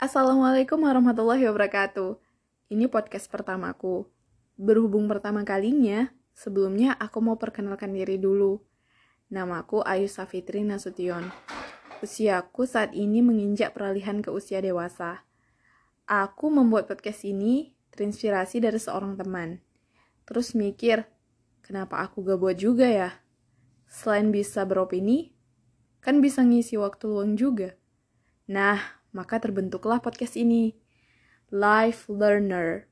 Assalamualaikum warahmatullahi wabarakatuh. Ini podcast pertamaku. Berhubung pertama kalinya, sebelumnya aku mau perkenalkan diri dulu. Namaku Ayu Safitri Nasution. Usiaku saat ini menginjak peralihan ke usia dewasa. Aku membuat podcast ini terinspirasi dari seorang teman. Terus mikir, kenapa aku gak buat juga ya? Selain bisa beropini, kan bisa ngisi waktu luang juga. Nah, maka terbentuklah podcast ini, Life Learner.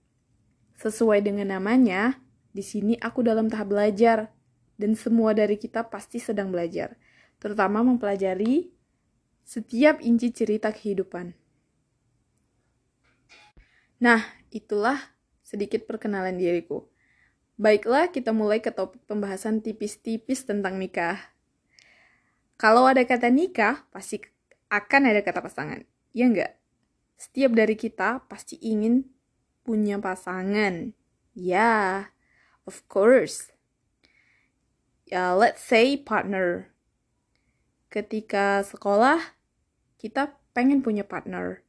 Sesuai dengan namanya, di sini aku dalam tahap belajar, dan semua dari kita pasti sedang belajar, terutama mempelajari setiap inci cerita kehidupan. Nah, itulah sedikit perkenalan diriku. Baiklah, kita mulai ke topik pembahasan tipis-tipis tentang nikah. Kalau ada kata nikah, pasti akan ada kata pasangan. Ya enggak? Setiap dari kita pasti ingin punya pasangan. Ya, of course. Ya, let's say partner. Ketika sekolah, kita pengen punya partner.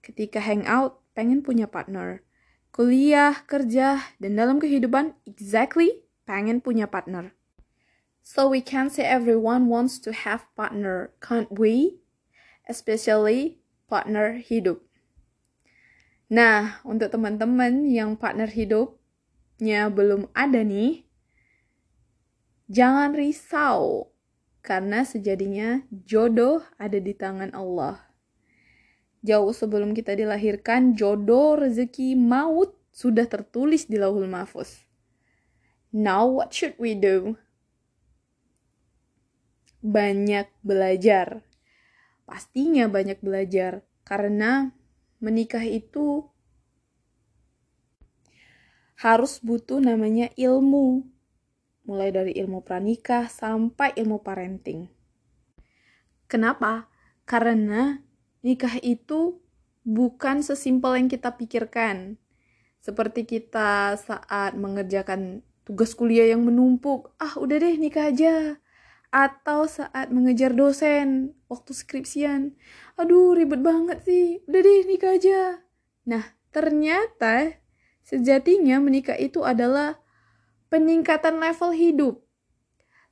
Ketika hangout, pengen punya partner. Kuliah, kerja, dan dalam kehidupan, exactly pengen punya partner. So we can say everyone wants to have partner, can't we? Especially partner hidup. Nah, untuk teman-teman yang partner hidupnya belum ada nih, jangan risau karena sejadinya jodoh ada di tangan Allah. Jauh sebelum kita dilahirkan, jodoh, rezeki, maut sudah tertulis di lauhul mahfuz. Now what should we do? Banyak belajar pastinya banyak belajar karena menikah itu harus butuh namanya ilmu mulai dari ilmu pranikah sampai ilmu parenting. Kenapa? Karena nikah itu bukan sesimpel yang kita pikirkan. Seperti kita saat mengerjakan tugas kuliah yang menumpuk, ah udah deh nikah aja atau saat mengejar dosen waktu skripsian. Aduh, ribet banget sih. Udah deh, nikah aja. Nah, ternyata sejatinya menikah itu adalah peningkatan level hidup.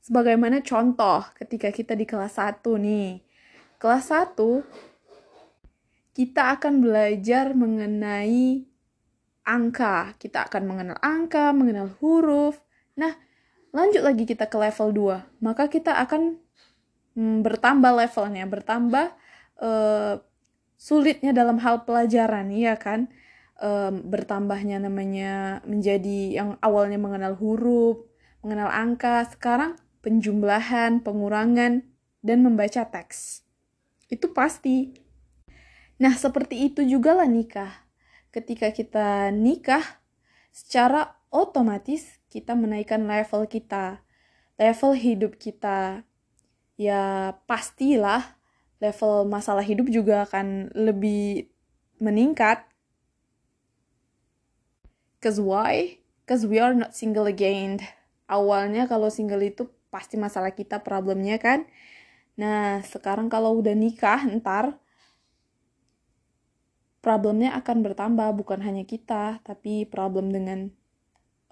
Sebagaimana contoh ketika kita di kelas 1 nih. Kelas 1 kita akan belajar mengenai angka. Kita akan mengenal angka, mengenal huruf. Nah, lanjut lagi kita ke level 2 maka kita akan mm, bertambah levelnya bertambah uh, sulitnya dalam hal pelajaran ya kan? Um, bertambahnya namanya menjadi yang awalnya mengenal huruf mengenal angka sekarang penjumlahan pengurangan dan membaca teks. Itu pasti. Nah seperti itu juga lah nikah. Ketika kita nikah secara otomatis kita menaikkan level kita, level hidup kita. Ya pastilah level masalah hidup juga akan lebih meningkat. Cause why? Cause we are not single again. Awalnya kalau single itu pasti masalah kita problemnya kan. Nah, sekarang kalau udah nikah ntar problemnya akan bertambah bukan hanya kita, tapi problem dengan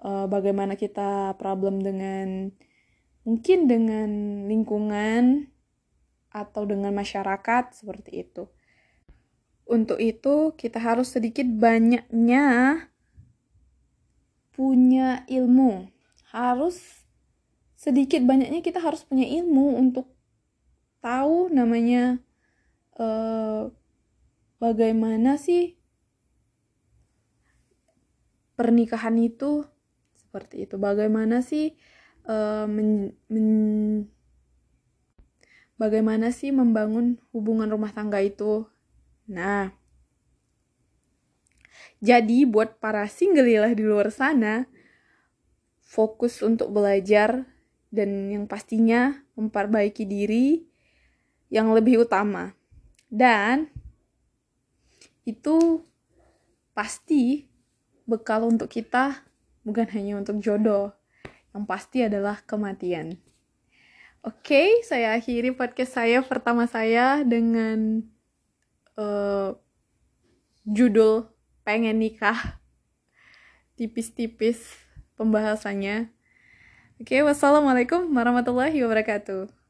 uh, bagaimana kita problem dengan mungkin dengan lingkungan atau dengan masyarakat seperti itu. Untuk itu kita harus sedikit banyaknya punya ilmu. Harus sedikit banyaknya kita harus punya ilmu untuk tahu namanya uh, bagaimana sih pernikahan itu seperti itu. Bagaimana sih uh, men, men, bagaimana sih membangun hubungan rumah tangga itu? Nah jadi buat para single di luar sana fokus untuk belajar dan yang pastinya memperbaiki diri yang lebih utama. Dan itu pasti bekal untuk kita bukan hanya untuk jodoh, yang pasti adalah kematian. Oke, okay, saya akhiri podcast saya pertama saya dengan uh, judul pengen nikah. Tipis-tipis pembahasannya. Oke wassalamualaikum warahmatullahi wabarakatuh